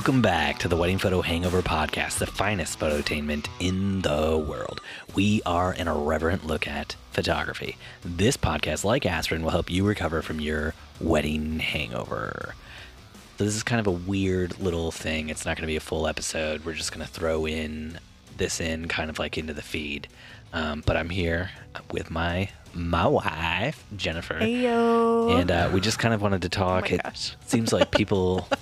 Welcome back to the Wedding Photo Hangover Podcast, the finest phototainment in the world. We are an irreverent look at photography. This podcast, like aspirin, will help you recover from your wedding hangover. So, this is kind of a weird little thing. It's not going to be a full episode. We're just going to throw in this in kind of like into the feed. Um, but I'm here with my my wife Jennifer, Heyo. and uh, we just kind of wanted to talk. my it gosh. seems like people.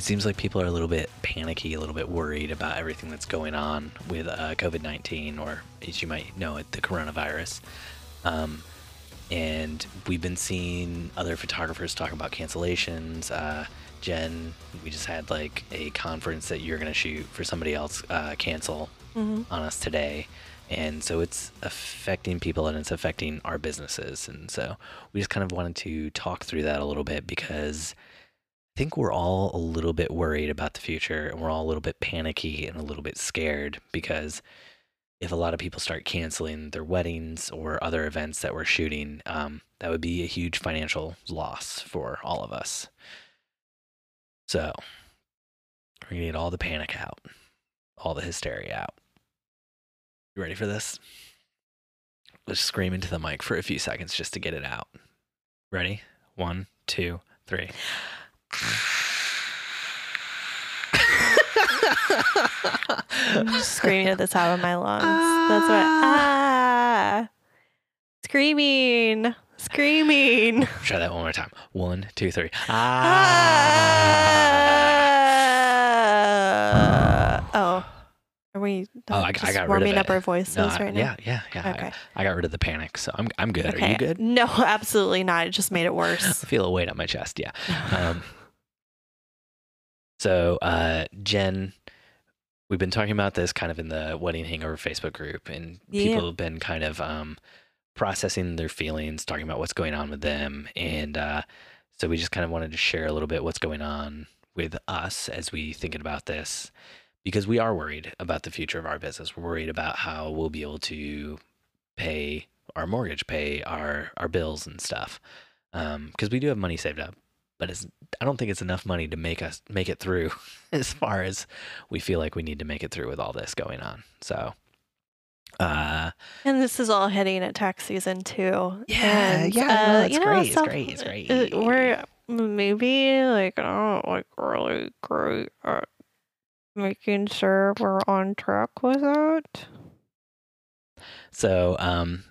it seems like people are a little bit panicky, a little bit worried about everything that's going on with uh, COVID nineteen, or as you might know it, the coronavirus. Um, and we've been seeing other photographers talk about cancellations. Uh, Jen, we just had like a conference that you're going to shoot for somebody else uh, cancel Mhm. on us today. And so it's affecting people and it's affecting our businesses. And so we just kind of wanted to talk through that a little bit because think we're all a little bit worried about the future and we're all a little bit panicky and a little bit scared because if a lot of people start canceling their weddings or other events that we're shooting, um, that would be a huge financial loss for all of us. So gonna get all the panic out, all the hysteria out. You ready for this? Let's scream into the mic for a few seconds just to get it out. Ready? One, two, three. I'm screaming at the top of my lungs. That's what. Ah. Screaming. Screaming. Try that one more time. One, two, three. Ah. Ah. Oh. Are we Oh, I- I got rid of warming up our voices No, I- right now? yeah, yeah, yeah. Okay. I, got rid of the panic, so I'm I'm good. Are you good? No, absolutely not. It just made it worse. I feel a weight on my chest. Yeah. Um, so, uh, Jen, we've been talking about this kind of in the Wedding Hangover Facebook group, and Yeah. people have been kind of um, processing their feelings, talking about what's going on with them. And uh, so we just kind of wanted to share a little bit what's going on with us as we thinking about this, because we are worried about the future of our business. We're worried about how we'll be able to pay our mortgage, pay our, our bills and stuff because we do have money saved up, but it's I don't think it's enough money to make us make it through as far as we feel like we need to make it through with all this going on. So, uh, And this is all heading at tax season too. Yeah, and, yeah, no, uh, it's you know, great, it's great, it's uh, great. We're maybe like I don't like really great at making sure we're on track with it. so um,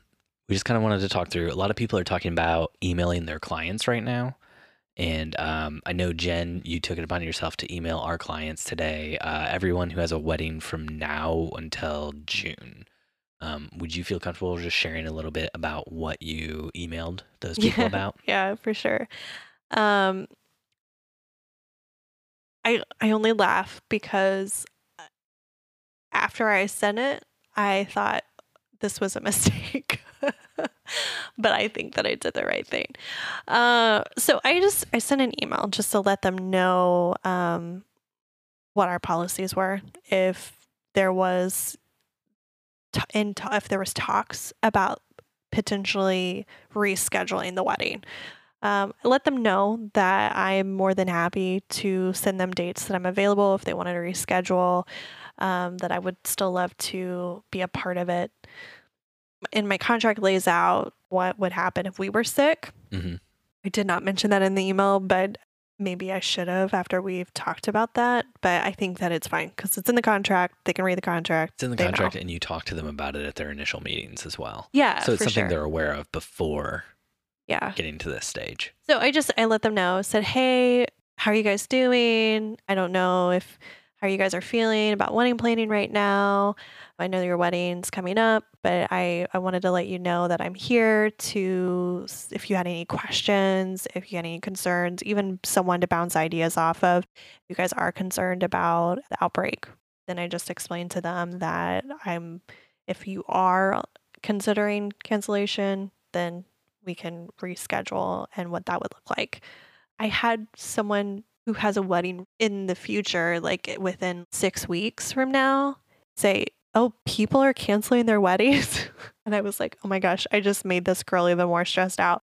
we just kind of wanted to talk through. A lot of people are talking about emailing their clients right now. And um, I know Jen, you took it upon yourself to email our clients today. Uh, everyone who has a wedding from now until June. Um, would you feel comfortable just sharing a little bit about what you emailed those people Yeah. about? Yeah, for sure. Um, I I only laugh because uh, after I sent it, I thought this was a mistake. but I think that I did the right thing. Uh, so I just I sent an email just to let them know um, what our policies were. If there was t- in t- if there was talks about potentially rescheduling the wedding. Um, let them know that I'm more than happy to send them dates that I'm available if they wanted to reschedule, um, that I would still love to be a part of it. And my contract lays out what would happen if we were sick. hmm I did not mention that in the email, but maybe I should have after we've talked about that. But I think that it's fine because it's in the contract. They can read the contract. It's in the They know. contract, and you talk to them about it at their initial meetings as well. Yeah, so it's something sure. they're aware of before Yeah. getting to this stage. So I just I let them know, said, "Hey, how are you guys doing? I don't know if how you guys are feeling about wedding planning right now. I know your wedding's coming up, but I I wanted to let you know that I'm here to if you had any questions, if you had any concerns, even someone to bounce ideas off of. If you guys are concerned about the outbreak, then I just explained to them that I'm if you are considering cancellation, then we can reschedule and what that would look like. I had someone who has a wedding in the future, like within six weeks from now, say, Oh, people are canceling their weddings. and I was like, Oh my gosh, I just made this girl even more stressed out.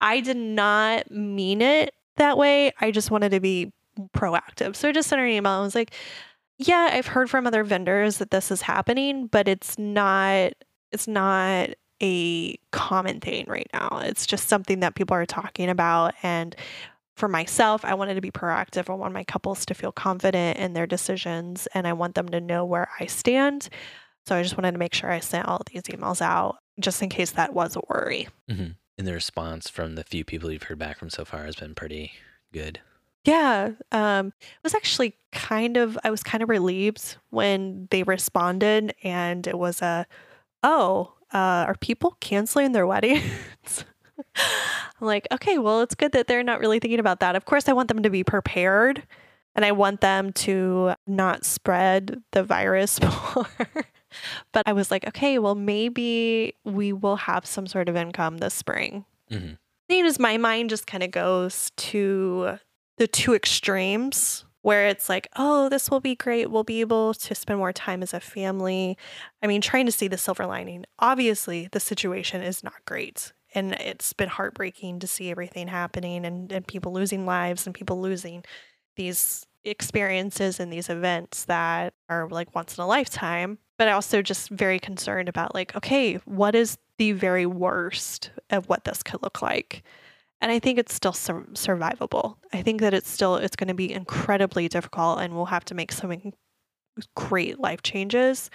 I did not mean it that way. I just wanted to be proactive. So I just sent her an email. I was like, yeah, I've heard from other vendors that this is happening, but it's not it's not a common thing right now. It's just something that people are talking about and for myself, I wanted to be proactive. I want my couples to feel confident in their decisions and I want them to know where I stand. So I just wanted to make sure I sent all these emails out just in case that was a worry. Mm-hmm. And the response from the few people you've heard back from so far has been pretty good. Yeah, um, it was actually kind of I was kind of relieved when they responded, and it was a, oh, uh, are people canceling their weddings? I'm like, okay, well, it's good that they're not really thinking about that. Of course, I want them to be prepared, and I want them to not spread the virus more. but I was like, okay, well, maybe we will have some sort of income this spring. Mm-hmm. Thing is, my mind just kind of goes to the two extremes where it's like, oh, this will be great. We'll be able to spend more time as a family. I mean, trying to see the silver lining. Obviously, the situation is not great. And it's been heartbreaking to see everything happening and, and people losing lives and people losing these experiences and these events that are like once in a lifetime. But also just very concerned about like, okay, what is the very worst of what this could look like? and i think it's still sur- survivable i think that it's still it's going to be incredibly difficult and we'll have to make some great life changes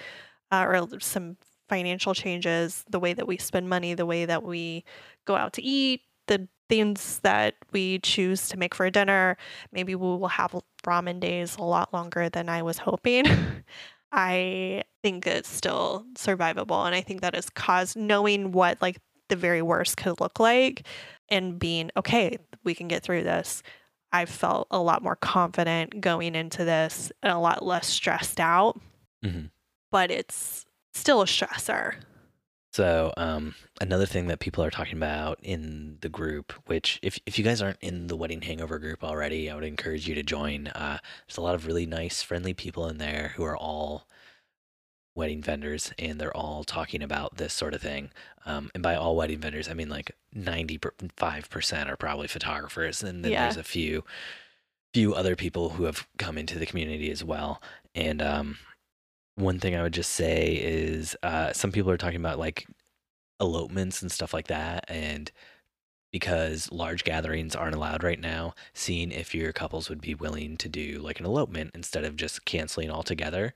uh, or some financial changes the way that we spend money the way that we go out to eat the things that we choose to make for dinner maybe we will have ramen days a lot longer than i was hoping i think it's still survivable and i think that is caused knowing what like the very worst could look like and being okay, we can get through this. I felt a lot more confident going into this and a lot less stressed out. Mm-hmm. But it's still a stressor. So, um, another thing that people are talking about in the group, which if, if you guys aren't in the wedding hangover group already, I would encourage you to join. Uh, there's a lot of really nice, friendly people in there who are all wedding vendors and they're all talking about this sort of thing. Um, and by all wedding vendors, I mean like 95% are probably photographers. And then Yeah. there's a few, few other people who have come into the community as well. And um, one thing I would just say is uh, some people are talking about like elopements and stuff like that. And because large gatherings aren't allowed right now, seeing if your couples would be willing to do like an elopement instead of just canceling altogether.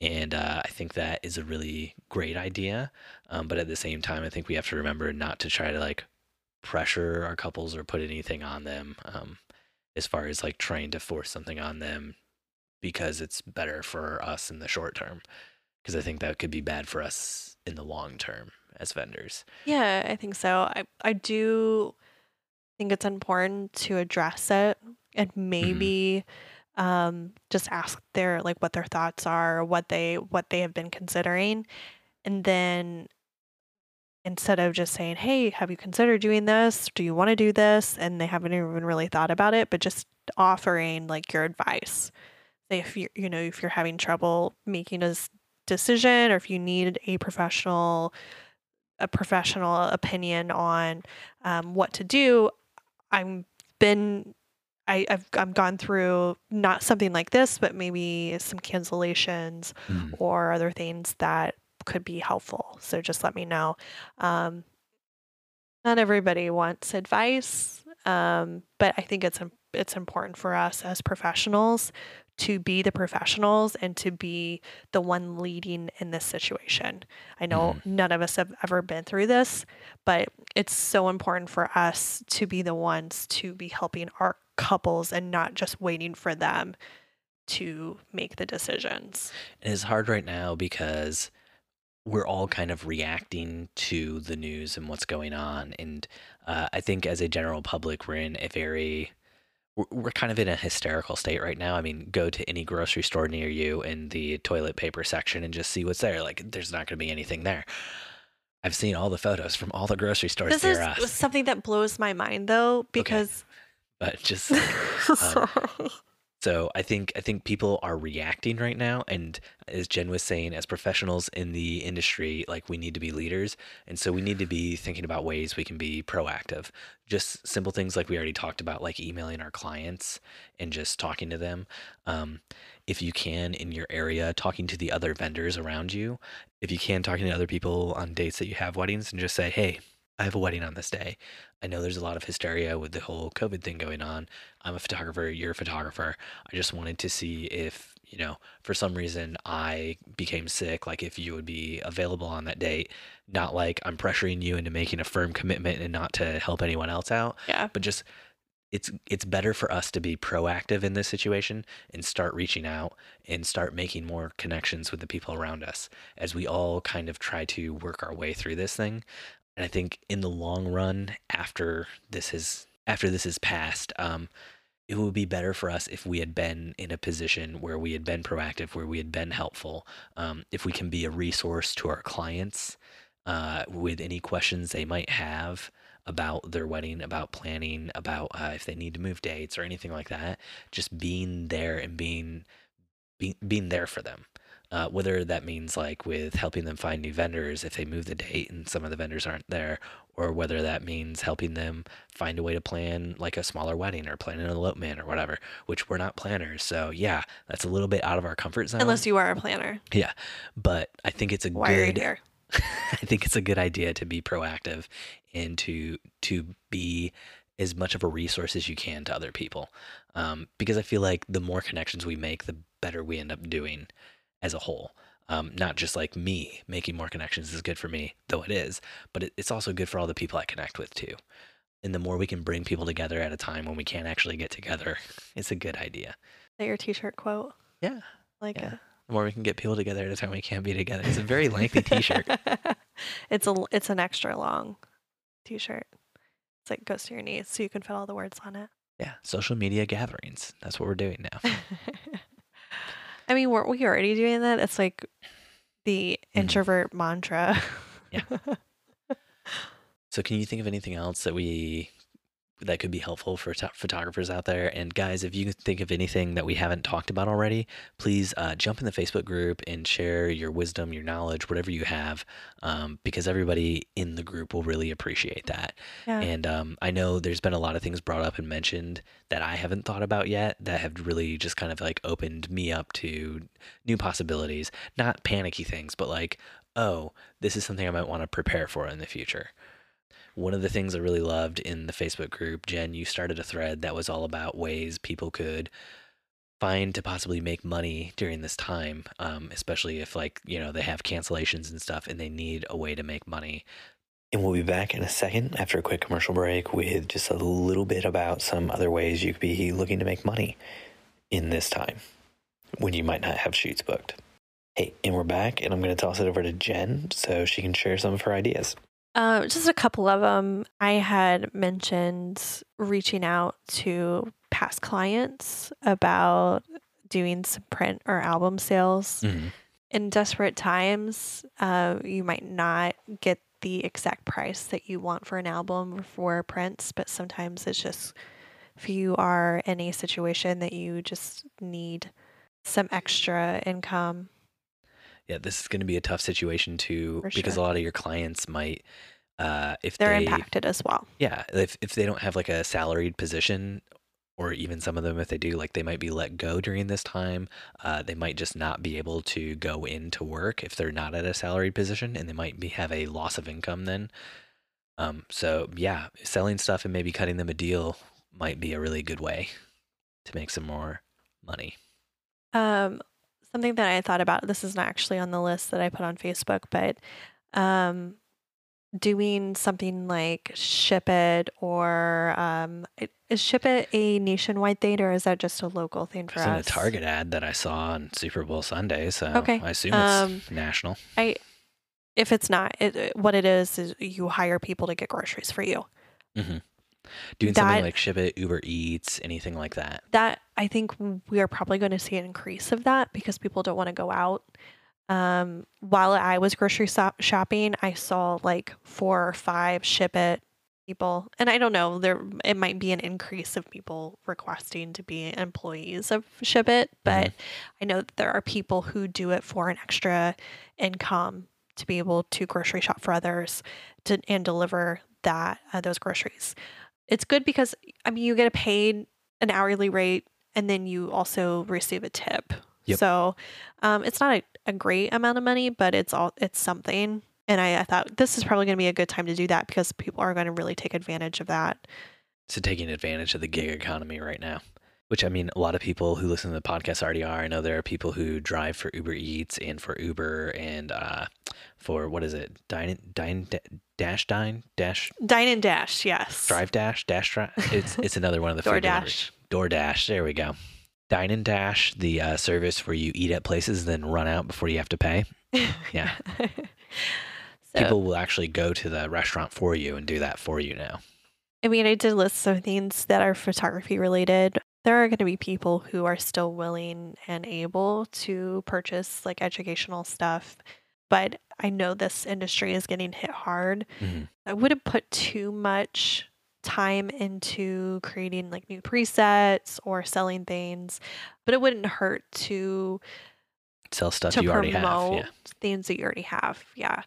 And uh, I think that is a really great idea. Um, but at the same time, I think we have to remember not to try to like pressure our couples or put anything on them um, as far as like trying to force something on them because it's better for us in the short term. Because I think that could be bad for us in the long term as vendors. Yeah, I think so. I, I do think it's important to address it and maybe um, just ask their like what their thoughts are, what they what they have been considering, and then instead of just saying, "Hey, have you considered doing this? Do you want to do this?" and they haven't even really thought about it, but just offering like your advice. Say if you you know if you're having trouble making a decision or if you need a professional a professional opinion on um, what to do. I'm been I, I've I've gone through not something like this, but maybe some cancellations Mm. or other things that could be helpful. So just let me know. Um, not everybody wants advice, um, but I think it's it's important for us as professionals to be the professionals and to be the one leading in this situation. I know none of us have ever been through this, but it's so important for us to be the ones to be helping our couples and not just waiting for them to make the decisions. It's hard right now because we're all kind of reacting to the news and what's going on. And uh, I think as a general public, we're in a very we're kind of in a hysterical state right now. I mean, go to any grocery store near you in the toilet paper section and just see what's there. Like, there's not going to be anything there. I've seen all the photos from all the grocery stores This near is us, something that blows my mind though, because but just um, Sorry. So I think I think people are reacting right now, and as Jen was saying, as professionals in the industry, like we need to be leaders, and so we need to be thinking about ways we can be proactive. Just simple things like we already talked about, like emailing our clients and just talking to them. Um, if you can in your area, talking to the other vendors around you. If you can, talking to other people on dates that you have weddings, and just say, hey. I have a wedding on this day. I know there's a lot of hysteria with the whole COVID thing going on. I'm a photographer, you're a photographer. I just wanted to see if, you know, for some reason I became sick, like if you would be available on that date. Not like I'm pressuring you into making a firm commitment and not to help anyone else out, Yeah. but just it's it's better for us to be proactive in this situation and start reaching out and start making more connections with the people around us as we all kind of try to work our way through this thing. And I think in the long run, after this is after this is passed, um, it would be better for us if we had been in a position where we had been proactive, where we had been helpful, um, if we can be a resource to our clients uh, with any questions they might have about their wedding, about planning, about uh, if they need to move dates or anything like that. Just being there and being being, being there for them. Uh, whether that means like with helping them find new vendors if they move the date and some of the vendors aren't there, or whether that means helping them find a way to plan like a smaller wedding or plan an elopement or whatever, which we're not planners. So yeah, that's a little bit out of our comfort zone. Unless you are a planner. yeah, but I think it's a Why are you good here? I think it's a good idea to be proactive and to to be as much of a resource as you can to other people, um, because I feel like the more connections we make, the better we end up doing as a whole. Um, not just like me making more connections is good for me, though it is, but it, it's also good for all the people I connect with too. And the more we can bring people together at a time when we can't actually get together, it's a good idea. Is that your t-shirt quote? Yeah, Like yeah. The more we can get people together at a time we can't be together. It's a very lengthy T-shirt. it's a it's an extra long t-shirt. It's like goes to your knees so you can fit all the words on it. Yeah, social media gatherings. That's what we're doing now. I mean, weren't we already doing that? It's like the Mhm. introvert mantra. Yeah. So, can you think of anything else that we that could be helpful for photo- photographers out there? And guys, if you can think of anything that we haven't talked about already, please uh, jump in the Facebook group and share your wisdom, your knowledge, whatever you have, um, because everybody in the group will really appreciate that. yeah. And um, I know there's been a lot of things brought up and mentioned that I haven't thought about yet that have really just kind of like opened me up to new possibilities. Not panicky things, but like, oh, this is something I might want to prepare for in the future. One of the things I really loved in the Facebook group, Jen, you started a thread that was all about ways people could find to possibly make money during this time, um, especially if like you know they have cancellations and stuff and they need a way to make money. And we'll be back in a second after a quick commercial break with just a little bit about some other ways you could be looking to make money in this time when you might not have shoots booked. Hey, and we're back, and I'm going to toss it over to Jen so she can share some of her ideas. Uh, just a couple of them. I had mentioned reaching out to past clients about doing some print or album sales. Mm-hmm. In desperate times, uh, you might not get the exact price that you want for an album or for prints, but sometimes it's just if you are in a situation that you just need some extra income. Yeah, this is going to be a tough situation too For because a lot of your clients might, uh, if They're they, impacted as well. yeah, if if they don't have like a salaried position, or even some of them if they do, like they might be let go during this time. Uh, they might just not be able to go into work if they're not at a salaried position, and they might be have a loss of income then. Um, so yeah, selling stuff and maybe cutting them a deal might be a really good way to make some more money. Um, something that I thought about. This is not actually on the list that I put on Facebook, but um, doing something like Shipt or um, is Shipt a nationwide thing or is that just a local thing for It's in a? Target ad that I saw on Super Bowl Sunday, so Okay, I assume it's um, national. I, if it's not, it, what it is is you hire people to get groceries for you. hmm Doing something like Shipt, Uber Eats, anything like that. that I think we are probably going to see an increase of that because people don't want to go out. Um, while I was grocery shop- shopping, I saw like four or five Shipt people. And I don't know, there it might be an increase of people requesting to be employees of Shipt, but Mhm. I know that there are people who do it for an extra income to be able to grocery shop for others to and deliver that uh, those groceries. It's good because I mean you get a paid an hourly rate and then you also receive a tip. Yep. So um, it's not a, a great amount of money, but it's all it's something. And I, I thought this is probably going to be a good time to do that because people are going to really take advantage of that. So taking advantage of the gig economy right now. Which I mean, a lot of people who listen to the podcast already are. I know there are people who drive for Uber Eats and for Uber and uh, for what is it? Dine, dine, dash, dine, dash, Dine and Dash, yes. drive, dash, dash, drive. It's it's another one of the food. DoorDash. DoorDash. There we go. Dine and Dash, the uh, service where you eat at places, then run out before you have to pay. Yeah. so, People will actually go to the restaurant for you and do that for you now. I mean, I did list some things that are photography related. There are going to be people who are still willing and able to purchase like educational stuff, but I know this industry is getting hit hard. Mhm. I wouldn't put too much time into creating like new presets or selling things, but it wouldn't hurt to Sell stuff to you already have. promote Yeah. things that you already have. Yeah.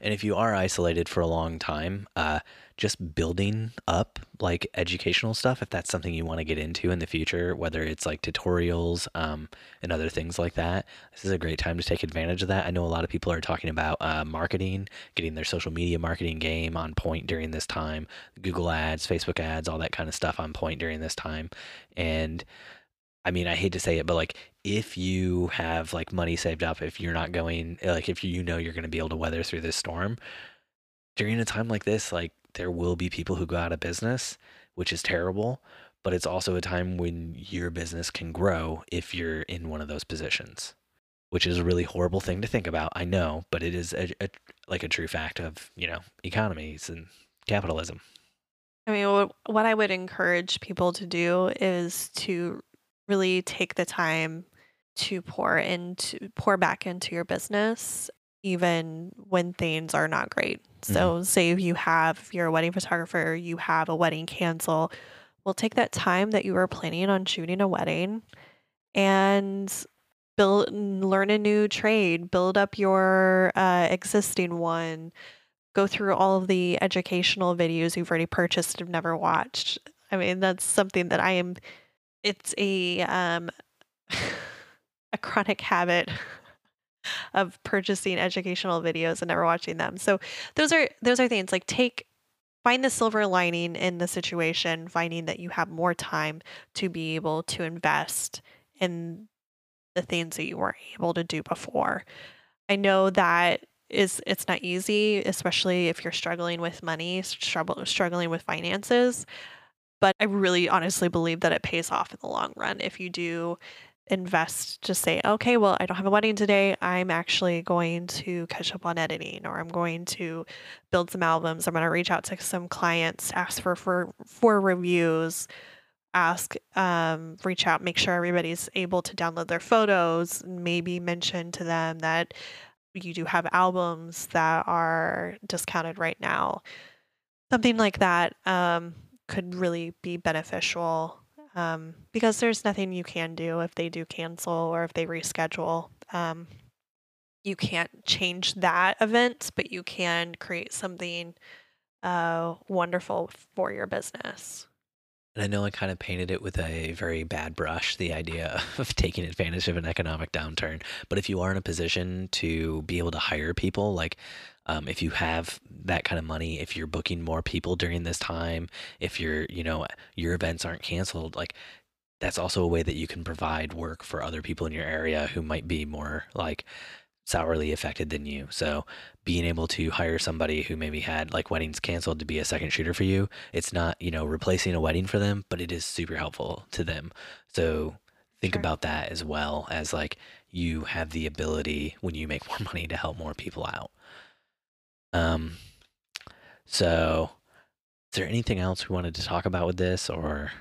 And if you are isolated for a long time, uh, just building up like educational stuff, if that's something you want to get into in the future, whether it's like tutorials um, and other things like that, this is a great time to take advantage of that. I know a lot of people are talking about uh, marketing, getting their social media marketing game on point during this time, Google ads, Facebook ads, all that kind of stuff on point during this time. And I mean, I hate to say it, but like if you have like money saved up, if you're not going, eh, like if you know you're going to be able to weather through this storm during a time like this, like there will be people who go out of business, which is terrible, but it's also a time when your business can grow if you're in one of those positions, which is a really horrible thing to think about. I know, but it is a, a, like a true fact of, you know, economies and capitalism. I mean, what I would encourage people to do is to really take the time to pour into pour back into your business even when things are not great. So say if you have if you're a wedding photographer, you have a wedding cancel, well take that time that you were planning on shooting a wedding and build learn a new trade, build up your uh, existing one, go through all of the educational videos you've already purchased and never watched. I mean, that's something that I am it's a um a chronic habit of purchasing educational videos and never watching them. So those are those are things like take find the silver lining in the situation, finding that you have more time to be able to invest in the things that you weren't able to do before. I know that is it's not easy, especially if you're struggling with money, struggle, struggling with finances. But I really honestly believe that it pays off in the long run if you do invest just say okay well i don't have a wedding today. I'm actually going to catch up on editing or i'm going to build some albums. I'm going to reach out to some clients ask for for for reviews ask um reach out make sure everybody's able to download their photos maybe mention to them that you do have albums that are discounted right now. Something like that um could really be beneficial um, because there's nothing you can do if they do cancel or if they reschedule. Um, you can't change that event, but you can create something uh, wonderful for your business. And I know I kind of painted it with a very bad brush, the idea of taking advantage of an economic downturn. But if you are in a position to be able to hire people, like um, if you have that kind of money, if you're booking more people during this time, if you're, you know, your events aren't canceled, like that's also a way that you can provide work for other people in your area who might be more like sourly affected than you. So being able to hire somebody who maybe had like weddings canceled to be a second shooter for you, it's not, you know, replacing a wedding for them, but it is super helpful to them. So think Sure. about that as well as like you have the ability when you make more money to help more people out. Um so is there anything else we wanted to talk about with this or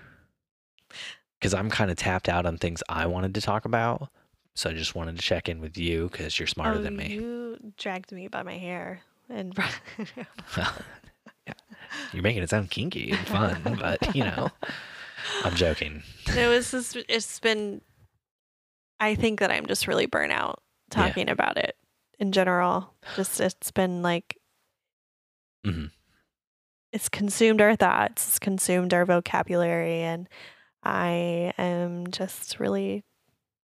cuz I'm kind of tapped out on things I wanted to talk about. So I just wanted to check in with you cuz you're smarter oh, than me. You dragged me by my hair and yeah. You're making it sound kinky and fun, but you know, I'm joking. it was just it's been I think that I'm just really burnt out Yeah. talking about it in general. Just it's been like Mhm. it's consumed our thoughts, it's consumed our vocabulary and I am just really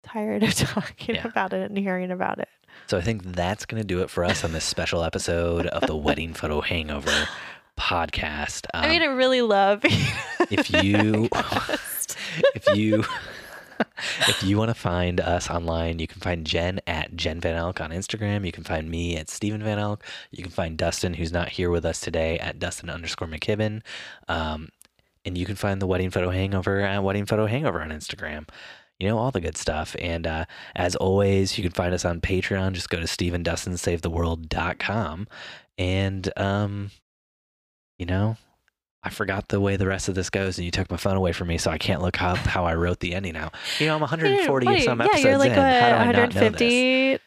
tired of talking Yeah. about it and hearing about it. So I think that's going to do it for us on this special episode of the Wedding Photo Hangover podcast. I mean, I Um, really love if you if you if you want to find us online, you can find Jen at Jen Van Elk on Instagram. You can find me at Stephen Van Elk. You can find Dustin, who's not here with us today, at Dustin underscore McKibben. Um, and you can find the Wedding Photo Hangover at Wedding Photo Hangover on Instagram. You know, all the good stuff. And uh, as always, you can find us on Patreon. Just go to StephenDustinSaveTheWorld.com. And, um, you know, I forgot the way the rest of this goes, and you took my phone away from me, so I can't look up how I wrote the ending out. You know, I'm 140 or some episodes yeah, you're like in. How do what, I not know this? 150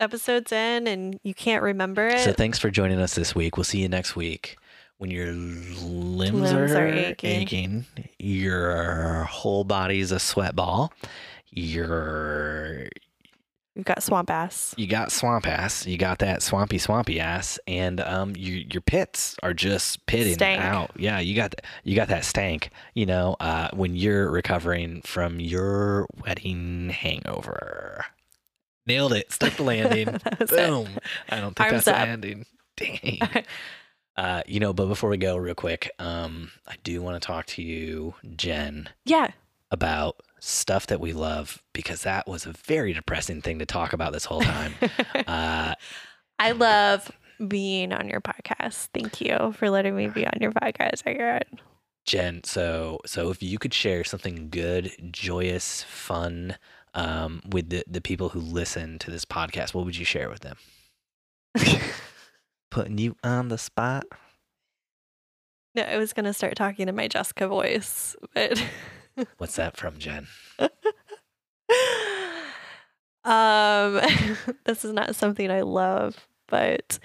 episodes in and you can't remember it. So thanks for joining us this week. We'll see you next week. When your limbs, Limbs are, are aching. aching. your whole body's a sweat ball, you're You've got swamp ass. you got swamp ass, you got that swampy swampy ass, and um, you, your pits are just pitting Stank. out. Yeah, you got you got that stank. You know, uh, when you're recovering from your wedding hangover. Nailed it. Stuck the landing. Was it. Boom. I don't think Arms that's a up. landing. Dang. Uh, you know, but before we go, real quick, um, I do want to talk to you, Jen, Yeah. about stuff that we love because that was a very depressing thing to talk about this whole time. uh, I love being on your podcast. Thank you for letting me be on your podcast. I got Jen, so so if you could share something good, joyous, fun um, with the, the people who listen to this podcast, what would you share with them? Putting you on the spot. No, I was gonna start talking in my Jessica voice, but What's that from, Jen? um this is not something I love, but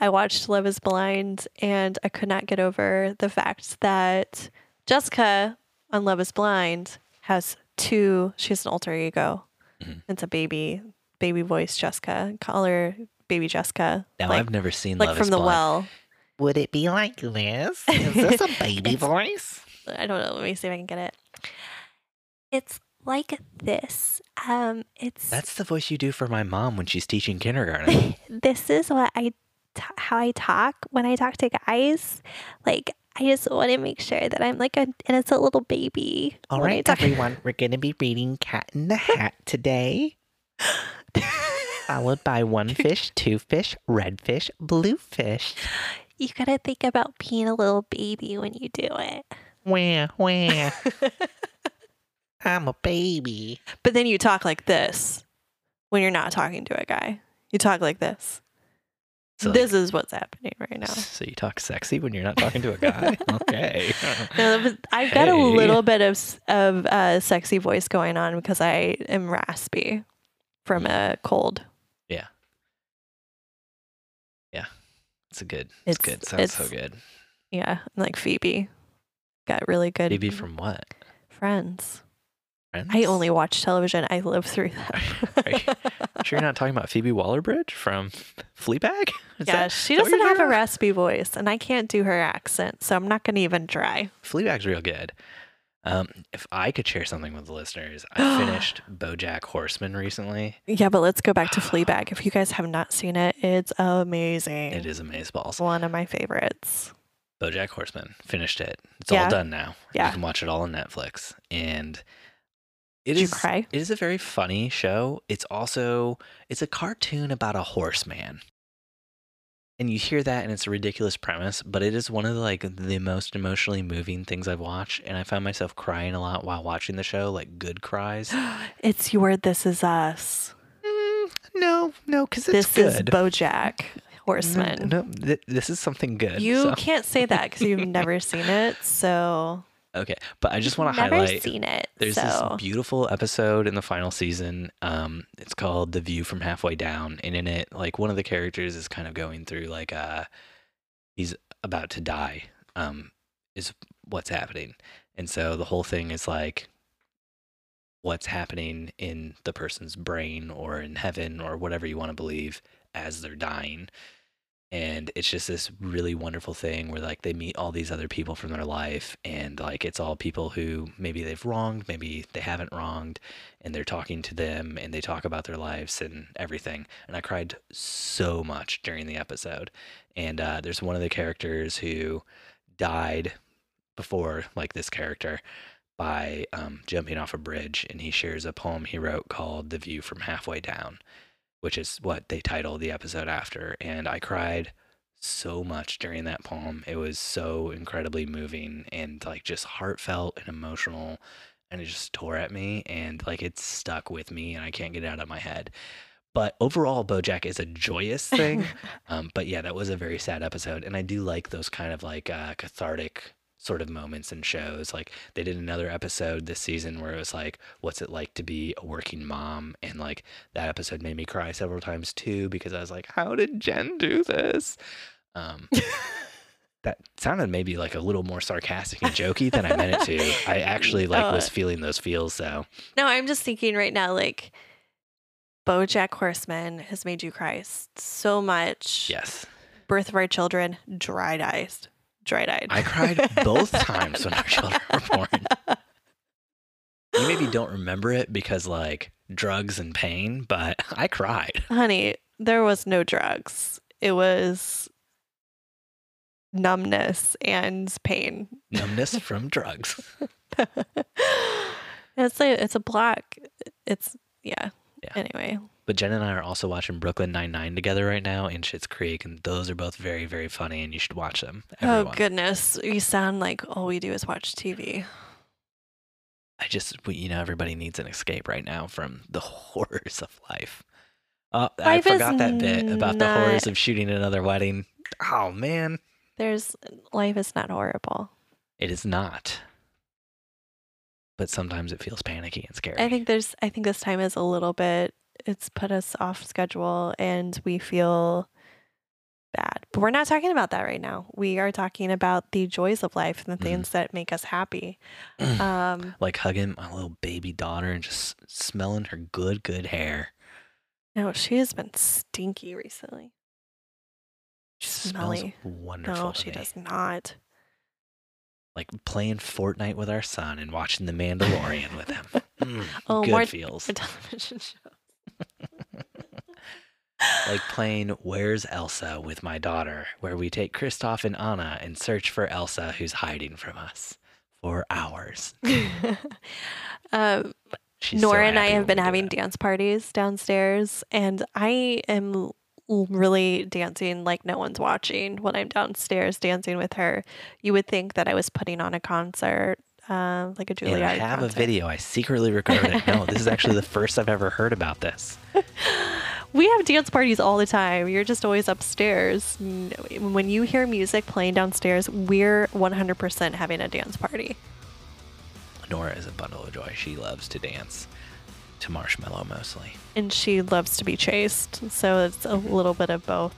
I watched Love is Blind and I could not get over the fact that Jessica on Love is Blind has two she has an alter ego. Mhm. It's a baby baby voice Jessica. Call her baby Jessica. Now like I've never seen that. like Love from is the Blind. well. Would it be like this? Is this a baby voice? I don't know. Let me see if I can get it. It's like this. Um, it's That's the voice you do for my mom when she's teaching kindergarten. this is what I t- how I talk when I talk to guys. Like I just want to make sure that I'm like an innocent little baby. All when I right, talk- everyone, we're going to be reading Cat in the Hat today, followed by one fish, two fish, red fish, blue fish. you gotta think about being a little baby when you do it. Where, where? I'm a baby. but then you talk like this when you're not talking to a guy. You talk like this. So, like, this is what's happening right now. so you talk sexy when you're not talking to a guy? okay. No, I've got a little bit of of uh, sexy voice going on because I am raspy from a cold. It's a good. It's, It's- good. Sounds so good. Yeah, like Phoebe. Got really good Phoebe from what? friends. Friends? I only watch television. I live through that. Are you- them. Sure, you're not talking about Phoebe Waller-Bridge from Fleabag? Is yeah, that- she is that what doesn't have a raspy voice, and I can't do her accent, so I'm not going to even try. Fleabag's real good. Um, if I could share something with the listeners, I finished BoJack Horseman recently. Yeah, but let's go back to Fleabag. If you guys have not seen it, it's amazing. It is amazeballs. It's one of my favorites. BoJack Horseman finished it. It's Yeah. all done now. Yeah. You can watch it all on Netflix, and it Did you cry? It is a very funny show. It's also it's a cartoon about a horseman. And you hear that and it's a ridiculous premise, but it is one of the like the most emotionally moving things I've watched and I found myself crying a lot while watching the show, like good cries. it's your This Is Us. Mm, no, no, because this good. is BoJack Horseman. No, th- this is something good. You so- can't say that because you've never seen it. So okay, but I just want to highlight. never seen it. There's so this beautiful episode in the final season. Um, it's called "The View from Halfway Down," and in it, like one of the characters is kind of going through like uh, he's about to die, um, is what's happening. And so the whole thing is like what's happening in the person's brain or in heaven or whatever you want to believe as they're dying. And it's just this really wonderful thing where like they meet all these other people from their life and like it's all people who maybe they've wronged, maybe they haven't wronged, and they're talking to them and they talk about their lives and everything. And I cried so much during the episode. And uh, there's one of the characters who died before like this character by um, jumping off a bridge and he shares a poem he wrote called the view from halfway down which is what they titled the episode after and i cried so much during that poem. It was so incredibly moving and like just heartfelt and emotional and it just tore at me and like it stuck with me and i can't get it out of my head. But overall bojack is a joyous thing. Um, but yeah that was a very sad episode and i do like those kind of like uh, cathartic sort of moments and shows. Like they did another episode this season where it was like, what's it like to be a working mom? And like that episode made me cry several times too because I was like, how did Jen do this? Um, that sounded maybe like a little more sarcastic and jokey than I meant it to. I actually like was Oh. feeling those feels. though. No, I'm just thinking right now, like BoJack Horseman has made you cry so much. yes, Birth of Our Children, dried eyes, dried eyed. I cried both times when our children were born. You maybe don't remember it because like drugs and pain, but I cried. Honey, there was no drugs. It was numbness and pain. Numbness from drugs. it's a it's a black. It's yeah. Yeah. Anyway, But Jen and I are also watching Brooklyn Nine Nine together right now and Schitt's Creek, and those are both very, very funny, and you should watch them. Everyone. oh goodness, we sound like all we do is watch TV. I just, we- you know, everybody needs an escape right now from the horrors of life. Uh, I forgot that bit about the horrors of shooting another wedding. Oh man, There's life is not horrible. it is not. But sometimes it feels panicky and scary. I think there's I think this time is a little bit it's put us off schedule and we feel bad. But we're not talking about that right now. We are talking about the joys of life and the Mhm. things that make us happy. Um like hugging my little baby daughter and just smelling her good, good hair. no, she has been stinky recently. She smells wonderful. No, she me. does not. Like playing Fortnite with our son and watching The Mandalorian with him. Mm, Oh, good more- feels. For television show. like playing Where's Elsa with my daughter, where we take Kristoff and Anna and search for Elsa who's hiding from us for hours. um, She's so Nora and I happy have been having that. dance parties downstairs, and I am l- really dancing like no one's watching when I'm downstairs dancing with her. You would think that I was putting on a concert, uh, like a And Juilliard I have concert. a video. I secretly recorded it. No, this is actually the first I've ever heard about this. We have dance parties all the time. You're just always upstairs. When you hear music playing downstairs, we're 100% having a dance party. Nora is a bundle of joy. She loves to dance to Marshmello mostly. And she loves to be chased. So it's a little bit of both.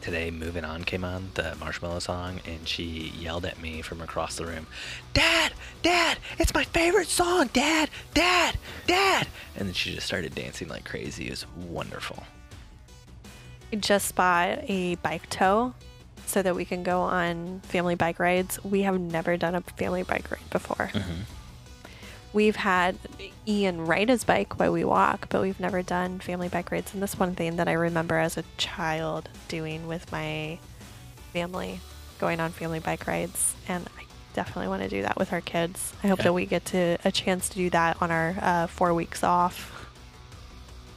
Today, Moving On came on, the Marshmello song, and she yelled at me from across the room, Dad, Dad, it's my favorite song, Dad, Dad, Dad. And then she just started dancing like crazy. It was wonderful. I just bought a bike tow so that we can go on family bike rides. We have never done a family bike ride before. Mm-hmm. We've had Ian ride his bike while we walk, but we've never done family bike rides. And this one thing that I remember as a child doing with my family, going on family bike rides. And I definitely want to do that with our kids. I hope that we get to a chance to do that on our uh, four weeks off.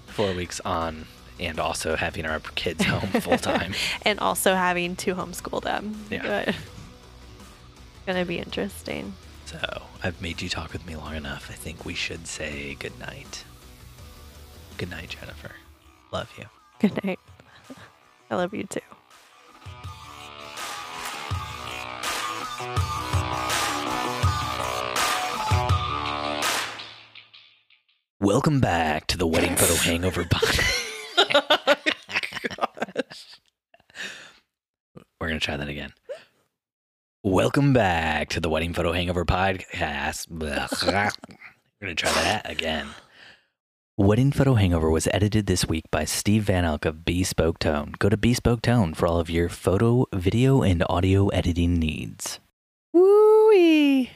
Four weeks on, and also having our kids home full time. and also having to homeschool them. Yeah. But it's gonna be interesting. So I've made you talk with me long enough. I think we should say good night. Good night, Jennifer. Love you. Good night. I love you too. Welcome back to the Wedding Photo Hangover podcast. We're going to try that again. Welcome back to the Wedding Photo Hangover podcast. We're going to try that again. Wedding Photo Hangover was edited this week by Steve Van Elk of Bespoke Tone. Go to Bespoke Tone for all of your photo, video, and audio editing needs. Woo!